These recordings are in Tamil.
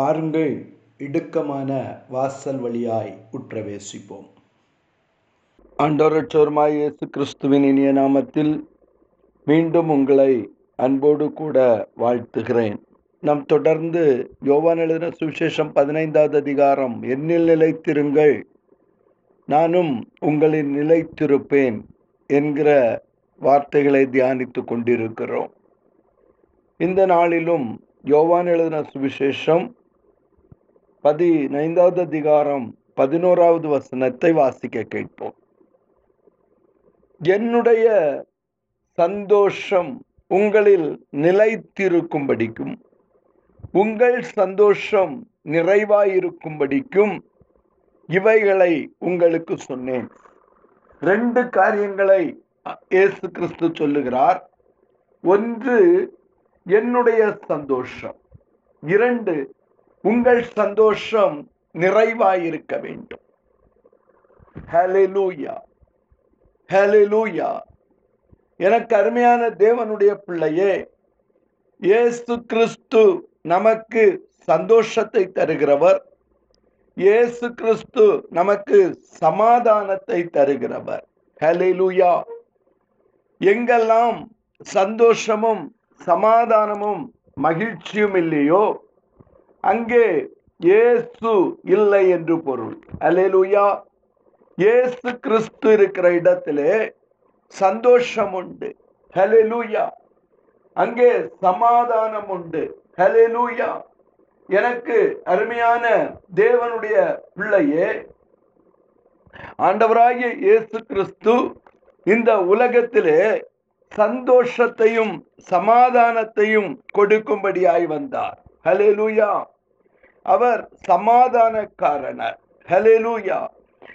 பாருங்கள் இடுக்கமான வாசல் வழியாய் உற்றவேசிப்போம். ஆண்டோரற்றோருமாய் இயேசு கிறிஸ்துவின் இனிய நாமத்தில் மீண்டும் உங்களை அன்போடு கூட வாழ்த்துகிறேன். நாம் தொடர்ந்து யோவான் எழுதின சுவிசேஷம் பதினைந்தாவது அதிகாரம் என்னில் நிலைத்திருங்கள் நானும் உங்களின் நிலைத்திருப்பேன் என்கிற வார்த்தைகளை தியானித்து கொண்டிருக்கிறோம். இந்த நாளிலும் யோவான் எழுதின சுவிசேஷம் பதினைந்தாவது அதிகாரம் பதினோராவது வசனத்தை வாசிக்க கேட்போம். என்னுடைய சந்தோஷம் உங்களில் நிலைத்திருக்கும்படிக்கும் உங்கள் சந்தோஷம் நிறைவாயிருக்கும்படிக்கும் இவைகளை உங்களுக்கு சொன்னேன். ரெண்டு காரியங்களை இயேசு கிறிஸ்து சொல்லுகிறார். ஒன்று என்னுடைய சந்தோஷம். இரண்டு உங்கள் சந்தோஷம் நிறைவாயிருக்க வேண்டும். ஹalleluya ஹalleluya எனக்கு அருமையான தேவனுடைய பிள்ளையே இயேசு கிறிஸ்து நமக்கு சந்தோஷத்தை தருகிறவர். இயேசு கிறிஸ்து நமக்கு சமாதானத்தை தருகிறவர். ஹalleluya எங்கெல்லாம் சந்தோஷமும் சமாதானமும் மகிழ்ச்சியும் இல்லையோ அங்கே இயேசு இல்லை என்று பொருள். அலேலுயா இயேசு கிறிஸ்து இருக்கிற இடத்திலே சந்தோஷம் உண்டு ஹலெலுயா அங்கே சமாதானம் உண்டு ஹலெலுயா எனக்கு அருமையான தேவனுடைய பிள்ளையே ஆண்டவராகிய இயேசு கிறிஸ்து இந்த உலகத்திலே சந்தோஷத்தையும் சமாதானத்தையும் கொடுக்கும்படியாய் வந்தார். ஹலேலூயா அவர் சமாதானக்காரனர். ஹலேலூயா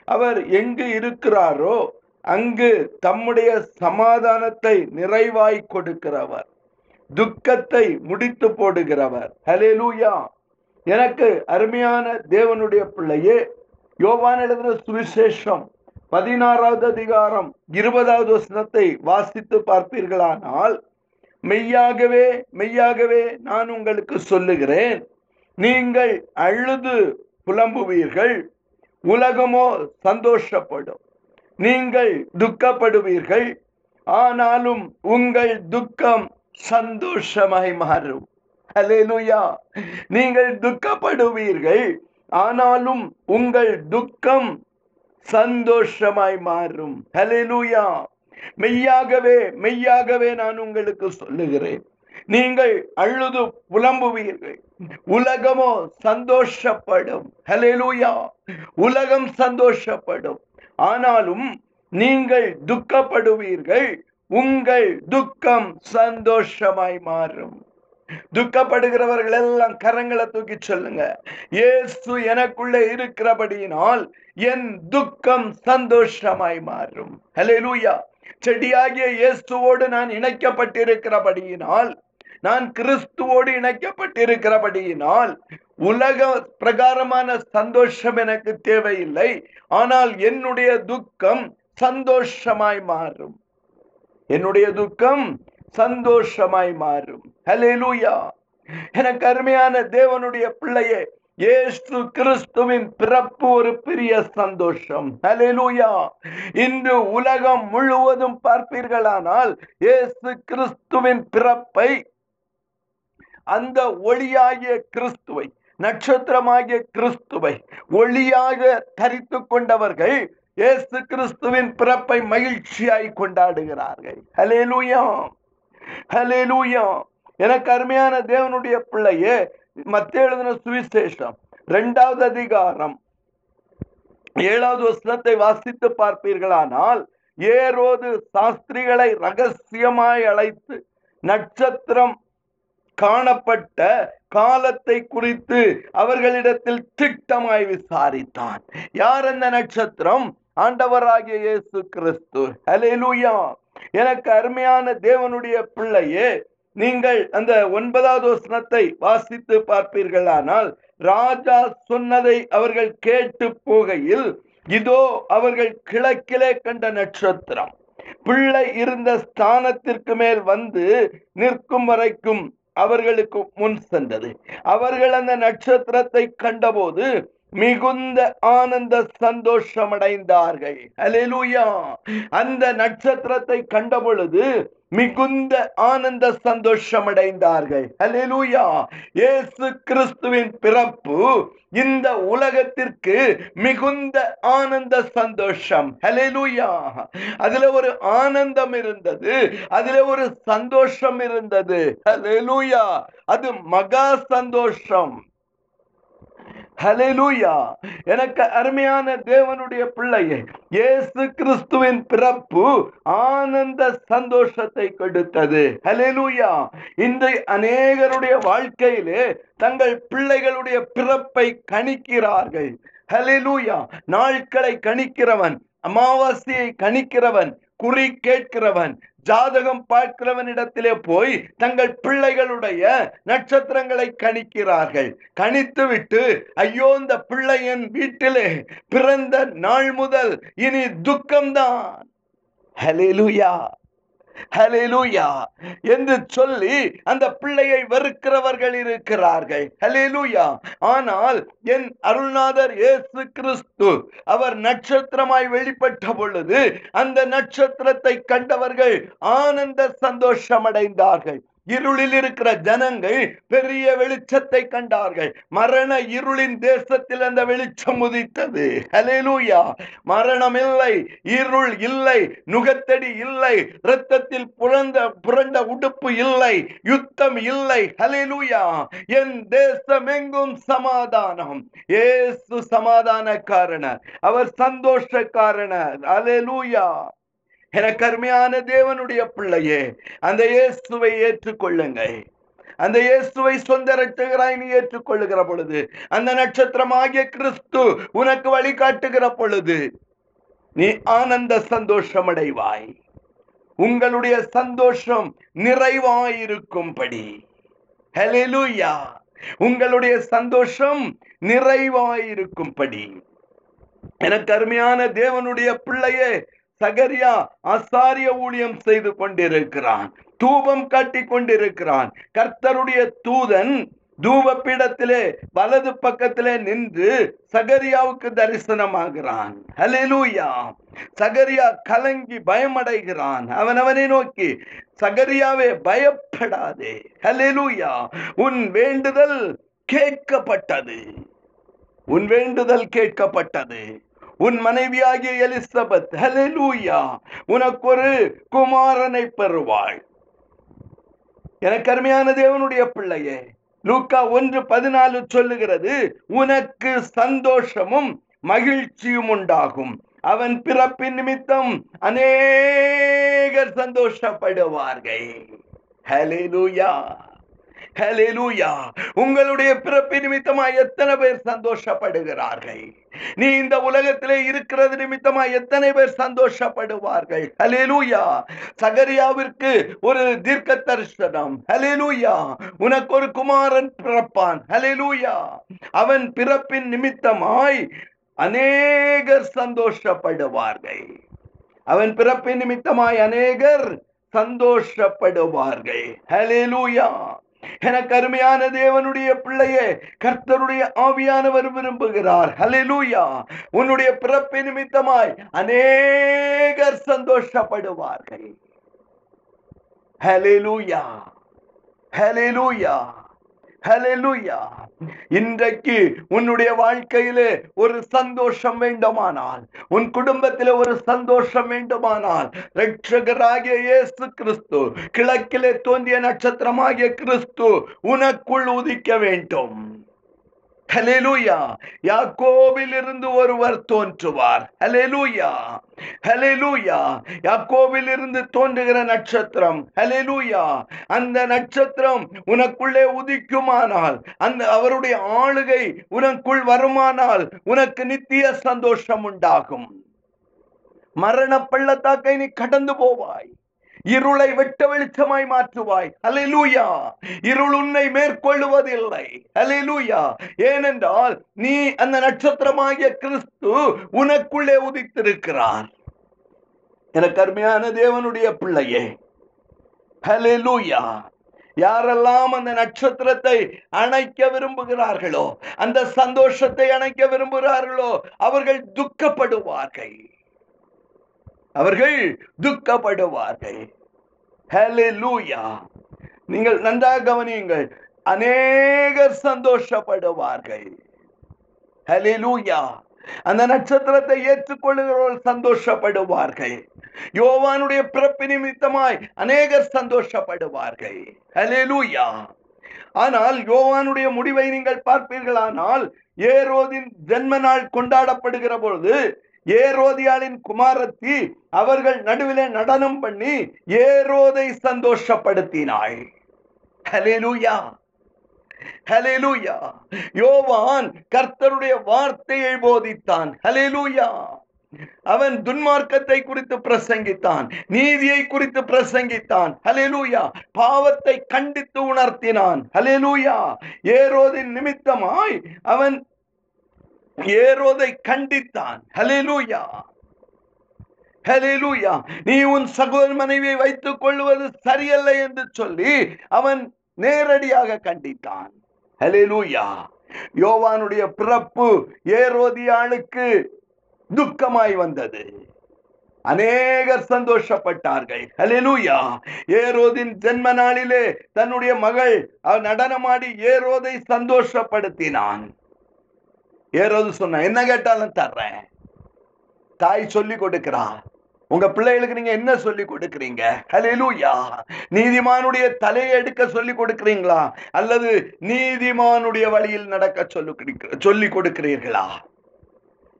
அவர் எங்கு இருக்கிறாரோ அங்கு தம்முடைய சமாதானத்தை நிறைவாய் கொடுக்கிறவர். துக்கத்தை முடித்து போடுகிறவர். ஹலேலூயா எனக்கு அருமையான தேவனுடைய பிள்ளையே யோவான் எழுதின சுவிசேஷம் பதினாறாவது அதிகாரம் இருபதாவது வசனத்தை வாசித்து பார்ப்பீர்களானால் மெய்யாகவே மெய்யாகவே நான் உங்களுக்கு சொல்லுகிறேன். நீங்கள் அழுது புலம்புவீர்கள் உலகமோ சந்தோஷப்படும். நீங்கள் துக்கப்படுவீர்கள் ஆனாலும் உங்கள் துக்கம் சந்தோஷமாய் மாறும். அலேலுயா நீங்கள் துக்கப்படுவீர்கள் ஆனாலும் உங்கள் துக்கம் சந்தோஷமாய் மாறும். ஹலெலுயா மெய்யாகவே மெய்யாகவே நான் உங்களுக்கு சொல்லுகிறேன். நீங்கள் அழுது புலம்புவீர்கள். உலகமோ சந்தோஷப்படும். ஹலெலூயா உலகம் சந்தோஷப்படும். ஆனாலும் நீங்கள் துக்கப்படுவீர்கள். உங்கள் துக்கம் சந்தோஷமாய் மாறும். துக்கப்படுகிறவர்கள் எல்லாம் கரங்களை தூக்கி சொல்லுங்க. இயேசு எனக்குள்ள இருக்கிறபடியினால் என் துக்கம் சந்தோஷமாய் மாறும். ஹலெலூயா செடியாகிய இயேசுவோடு நான் இணைக்கப்பட்டிருக்கிறபடியினால் நான் கிறிஸ்துவோடு இணைக்கப்பட்டிருக்கிறபடியினால் உலக பிரகாரமான சந்தோஷம் எனக்கு தேவையில்லை. ஆனால் என்னுடைய துக்கம் சந்தோஷமாய் மாறும். என்னுடைய துக்கம் சந்தோஷமாய் மாறும். ஹலேலூயா எனக்கு அருமையான தேவனுடைய பிள்ளையே இயேசு கிறிஸ்துவின் பிறப்பு ஒரு பெரிய சந்தோஷம். இன்று உலகம் முழுவதும் பார்ப்பீர்களானால் இயேசு கிறிஸ்துவின் பிறப்பை அந்த ஒளியாகிய கிறிஸ்துவை நட்சத்திரமாகிய கிறிஸ்துவை ஒளியாக தரித்து கொண்டவர்கள் இயேசு கிறிஸ்துவின் பிறப்பை மகிழ்ச்சியாய் கொண்டாடுகிறார்கள். ஹலேலூயா ஹலேலூயா எனக்கு அருமையான தேவனுடைய பிள்ளையே மத்திய எழுதின சுவிசேஷம். இரண்டாவது அதிகாரம். ஏழாவது வசனத்தை வாசித்து பார்ப்பீர்களானால் ஏரோது சாஸ்திரிகளை ரகசியமாய் அழைத்து நட்சத்திரம் காணப்பட்ட காலத்தை குறித்து அவர்களிடத்தில் திட்டமாய் விசாரித்தான். யார் அந்த நட்சத்திரம்? ஆண்டவராகிய இயேசு கிறிஸ்து. ஹலேலூயா எனக்கு அருமையான தேவனுடைய பிள்ளையே நீங்கள் அந்த ஒன்பதாவது வசனத்தை வாசித்து பார்ப்பீர்களானால் ராஜா சொன்னதை அவர்கள் கேட்டு போகையில் இதோ அவர்கள் கிழக்கிலே கண்ட நட்சத்திரம். பிள்ளை இருந்த ஸ்தானத்திற்கு மேல் வந்து நிற்கும் வரைக்கும் அவர்களுக்கு முன் சென்றது. அவர்கள் அந்த நட்சத்திரத்தை கண்டபோது மிகுந்த ஆனந்த சந்தோஷம் அடைந்தார்கள் அந்த நட்சத்திரத்தை கண்ட பொழுது மிகுந்த ஆனந்த சந்தோஷம் அடைந்தார்கள் ஹalleluya இயேசு கிறிஸ்துவின் பிறப்பு இந்த உலகத்திற்கு மிகுந்த ஆனந்த சந்தோஷம். ஹalleluya அதுல ஒரு ஆனந்தம் இருந்தது அதுல ஒரு சந்தோஷம் இருந்தது. ஹalleluya அது மகா சந்தோஷம். ஹலெலூயா எனக்கு அருமையான தேவனுடைய பிள்ளையே இயேசு கிறிஸ்துவின் பிறப்பு ஆனந்த சந்தோஷத்தை கொடுத்தது. ஹலெலூயா இன்று அநேகருடைய வாழ்க்கையிலே தங்கள் பிள்ளைகளுடைய பிறப்பை கணிக்கிறார்கள். ஹலெலூயா நாட்களை கணிக்கிறவன் அமாவாசையை கணிக்கிறவன் குறி கேட்கிறவன் ஜாதகம் பார்க்கிறவனிடத்திலே போய் தங்கள் பிள்ளைகளுடைய நட்சத்திரங்களை கணிக்கிறார்கள். கணித்துவிட்டு ஐயோ இந்த பிள்ளையன் வீட்டிலே பிறந்த நாள் முதல் இனி துக்கம்தான். ஹalleluya. ஹalleluya. என்று சொல்லி அந்த பிள்ளையை வெறுக்கிறவர்கள் இருக்கிறார்கள். ஹalleluya. ஆனால் என் அருள்நாதர் இயேசு கிறிஸ்து அவர் நட்சத்திரமாய் வெளிப்பட்ட பொழுது அந்த நட்சத்திரத்தை கண்டவர்கள் ஆனந்த சந்தோஷம் அடைந்தார்கள் இருளில் இருக்கிற ஜனங்கள் பெரிய வெளிச்சத்தை கண்டார்கள். மரண இருளின் தேசத்தில் அந்த வெளிச்சம் உதித்தது. ஹalleluya. மரணம் இல்லை இருள் இல்லை நுகத்தடி இல்லை இரத்தத்தில் புரண்ட புரண்ட உடுப்பு இல்லை யுத்தம் இல்லை. ஹalleluya. என் தேசம் எங்கும் சமாதானம். ஏசு சமாதான காரணர் அவர் சந்தோஷக்காரனர் ஹalleluya. எனக்கு அருமையான தேவனுடைய பிள்ளையே அந்த இயேசுவை ஏற்றுக்கொள்ளுங்கள். அந்த இயேசுவை சொந்த இரட்சகராய் நீ ஏற்றுக்கொள்ளுகிற பொழுது அந்த நட்சத்திரமாகிய கிறிஸ்து உனக்கு வழிகாட்டுகிற பொழுது நீ ஆனந்த சந்தோஷம் அடைவாய் உங்களுடைய சந்தோஷம் நிறைவாயிருக்கும்படி. ஹalleluya. உங்களுடைய சந்தோஷம் நிறைவாயிருக்கும்படி. எனக்கு அருமையான தேவனுடைய பிள்ளையே சகரியா ஆசாரிய ஊழியம் செய்து கொண்டிருக்கிறான். தூபம் காட்டி கொண்டிருக்கிறான். கர்த்தருடைய தூதன் தூபப்பீடத்திலே வலது பக்கத்திலே நின்று சகரியாவுக்கு தரிசனமாகிறான். ஹalleluya. சகரியா கலங்கி பயமடைகிறான். அவன் அவனை நோக்கி சகரியாவே பயப்படாதே. ஹalleluya. உன் வேண்டுதல் கேட்கப்பட்டது. உன் வேண்டுதல் கேட்கப்பட்டது. உன் மனைவியாகிய எலிசபெத் ஹலெலூயா உனக்கு ஒரு குமாரனை பெறுவாள். எனக்கு அருமையான தேவனுடைய பிள்ளையே லூக்கா ஒன்று பதினாலு சொல்லுகிறது உனக்கு சந்தோஷமும் மகிழ்ச்சியும் உண்டாகும். அவன் பிறப்பின் நிமித்தம் அநேகர் சந்தோஷப்படுவார்கள். ஹலெலூயா ஹலெலூயா உங்களுடைய பிறப்பு நிமித்தமா எத்தனை பேர் சந்தோஷப்படுகிறார்கள்? நீ இந்த உலகத்திலே இருக்கிறது நிமித்தமா எத்தனை பேர் சந்தோஷப்படுவார்கள்? ஹலெலூயா சகரியாவிற்கு ஒரு தீர்க்க தரிசனம் ஹலெலூயா உனக்கு ஒரு குமாரன் பிறப்பான். ஹலெலூயா அவன் பிறப்பின் நிமித்தமாய் அநேகர் சந்தோஷப்படுவார்கள். அவன் பிறப்பின் நிமித்தமாய் அநேகர் சந்தோஷப்படுவார்கள். ஹலெலூயா எனக்கு அருமையான தேவனுடைய பிள்ளையே கர்த்தருடைய ஆவியானவர் விரும்புகிறார். ஹalleluya உன்னுடைய பிறப்பு நிமித்தமாய் அநேகர் சந்தோஷப்படுவார்கள். ஹalleluya ஹalleluya ஹalleluya இன்றைக்கு உன்னுடைய வாழ்க்கையிலே ஒரு சந்தோஷம் வேண்டுமானால் உன் குடும்பத்திலே ஒரு சந்தோஷம் வேண்டுமானால் ரட்சகராகிய இயேசு கிறிஸ்து கிழக்கிலே தோன்றிய நட்சத்திரமாகிய கிறிஸ்து உனக்குள் உதிக்க வேண்டும். ஹலெலுயா யாக்கோவில் இருந்து ஒருவர் தோன்றுவார். ஹலெலுயா ஹலெலுயா யாக்கோவில் இருந்து தோன்றுகிற நட்சத்திரம். ஹலெலுயா அந்த நட்சத்திரம் உனக்குள்ளே உதிக்குமானால் அந்த அவருடைய ஆளுகை உனக்குள் வருமானால் உனக்கு நித்திய சந்தோஷம் உண்டாகும். மரண பள்ளத்தாக்கை நீ கடந்து போவாய். இருளை வெட்ட வெளிச்சமாய் மாற்றுவாய். ஹalleluya இருள் உன்னை மேற்கொள்ளுவதில்லை. ஹalleluya ஏனென்றால் நீ அந்த நட்சத்திரமாகிய கிறிஸ்து உனக்குள்ளே உதித்திருக்கிறார். எனக்கு அருமையான தேவனுடைய பிள்ளையே. ஹalleluya யாரெல்லாம் அந்த நட்சத்திரத்தை அணைக்க விரும்புகிறார்களோ அந்த சந்தோஷத்தை அணைக்க விரும்புகிறார்களோ அவர்கள் துக்கப்படுவார்கள். அவர்கள் துக்கப்படுவார்கள். நீங்கள் நன்றாக கவனியுங்கள். அநேகர் சந்தோஷப்படுவார்கள். ஹalleluya அந்த நட்சத்திரத்தை ஏற்றுக்கொள்ளுகிறவர்கள் சந்தோஷப்படுவார்கள். யோவானுடைய பிறப்பு நிமித்தமாய் அநேகர் சந்தோஷப்படுவார்கள். ஹalleluya ஆனால் யோவானுடைய முடிவை நீங்கள் பார்ப்பீர்களானால் ஏரோதின் ஜென்ம நாள் கொண்டாடப்படுகிற பொழுது ஏரோதியாளின் குமாரத்தி அவர்கள் நடுவிலே நடனம் பண்ணி ஏரோதை சந்தோஷப்படுத்தினாள் ஹலேலூயா ஹலேலூயா யோவான் கர்த்தருடைய வார்த்தையை போதித்தான். ஹலேலூயா அவன் துன்மார்க்கத்தை குறித்து பிரசங்கித்தான். நீதியை குறித்து பிரசங்கித்தான். ஹலெலூயா பாவத்தை கண்டித்து உணர்த்தினான். ஹலெலூயா ஏரோதின் நிமித்தமாய் அவன் ஏரோதை கண்டித்தான். ஹலிலூயா ஹலிலூயா நீ உன் சகோதர மனைவியை வைத்துக் கொள்வது சரியல்ல என்று சொல்லி அவன் நேரடியாக கண்டித்தான். ஹலிலூயா யோவானுடைய பிறப்பு ஏரோதியாளுக்கு துக்கமாய் வந்தது. அநேகர் சந்தோஷப்பட்டார்கள். ஹalleluya ஏரோதின் ஜென்ம நாளிலே தன்னுடைய மகள் நடனமாடி ஏரோதை சந்தோஷப்படுத்தினான். ஏறது சொன்ன என்ன கேட்டாலும் தர்றேன். தாய் சொல்லி கொடுக்கிறா. உங்க பிள்ளைகளுக்கு நீங்க என்ன சொல்லி கொடுக்கிறீங்க? ஹalleluya. நீதிமானுடைய தலையை எடுக்க சொல்லி கொடுக்கிறீங்களா? அல்லது நீதிமானுடைய வழியில் நடக்க சொல்லி சொல்லி கொடுக்கிறீர்களா?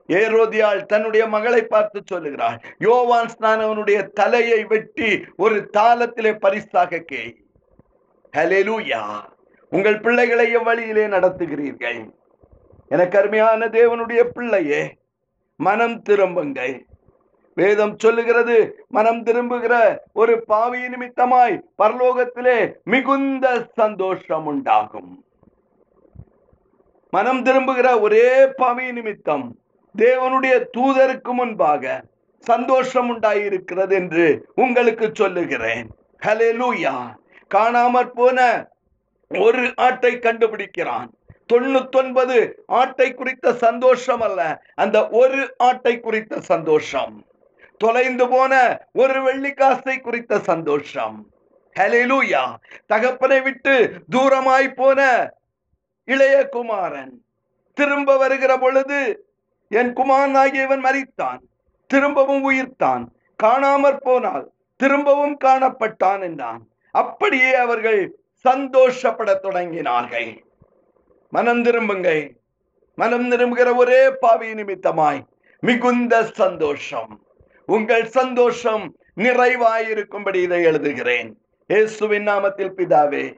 ஏரோதியாள் தன்னுடைய மகளை பார்த்து சொல்லுகிறாள் யோவான் ஸ்நானவனுடைய தலையை வெட்டி ஒரு தாளத்திலே பரிசாக கே ஹalleluya. உங்கள் பிள்ளைகளை எவ்வழியிலே நடத்துகிறீர்கள். எனக்கு அருமையான தேவனுடைய பிள்ளையே மனம் திரும்புங்கள். வேதம் சொல்லுகிறது மனம் திரும்புகிற ஒரு பாவி நிமித்தமாய் பரலோகத்திலே மிகுந்த சந்தோஷம் உண்டாகும். மனம் திரும்புகிற ஒரே பாவி நிமித்தம் தேவனுடைய தூதருக்கு முன்பாக சந்தோஷம் உண்டாயிருக்கிறது என்று உங்களுக்கு சொல்லுகிறேன். ஹalleluya காணாமற் போன ஒரு ஆட்டை கண்டுபிடிக்கிறான். தொண்ணூத்தொன்பது ஆட்டை குறித்த சந்தோஷம் அல்ல. அந்த ஒரு ஆட்டை குறித்த சந்தோஷம். தொலைந்து போன ஒரு வெள்ளிக்காசை குறித்த சந்தோஷம். ஹலிலூயா தகப்பனை விட்டு தூரமாய் போன இளைய குமாரன். திரும்ப வருகிற பொழுது என் குமாரன் ஆகியவன் மறித்தான் திரும்பவும் உயிர்த்தான். காணாமற் போனால் திரும்பவும் காணப்பட்டான் என்றான். அப்படியே அவர்கள் சந்தோஷப்படத் தொடங்கினார்கள். மனம் திரும்புங்கள் மனம் திரும்புகிற ஒரே பாவி நிமித்தமாய் மிகுந்த சந்தோஷம். உங்கள் சந்தோஷம் நிறைவாயிருக்கும்படி இதை எழுதுகிறேன். இயேசுவின் நாமத்தில் பிதாவே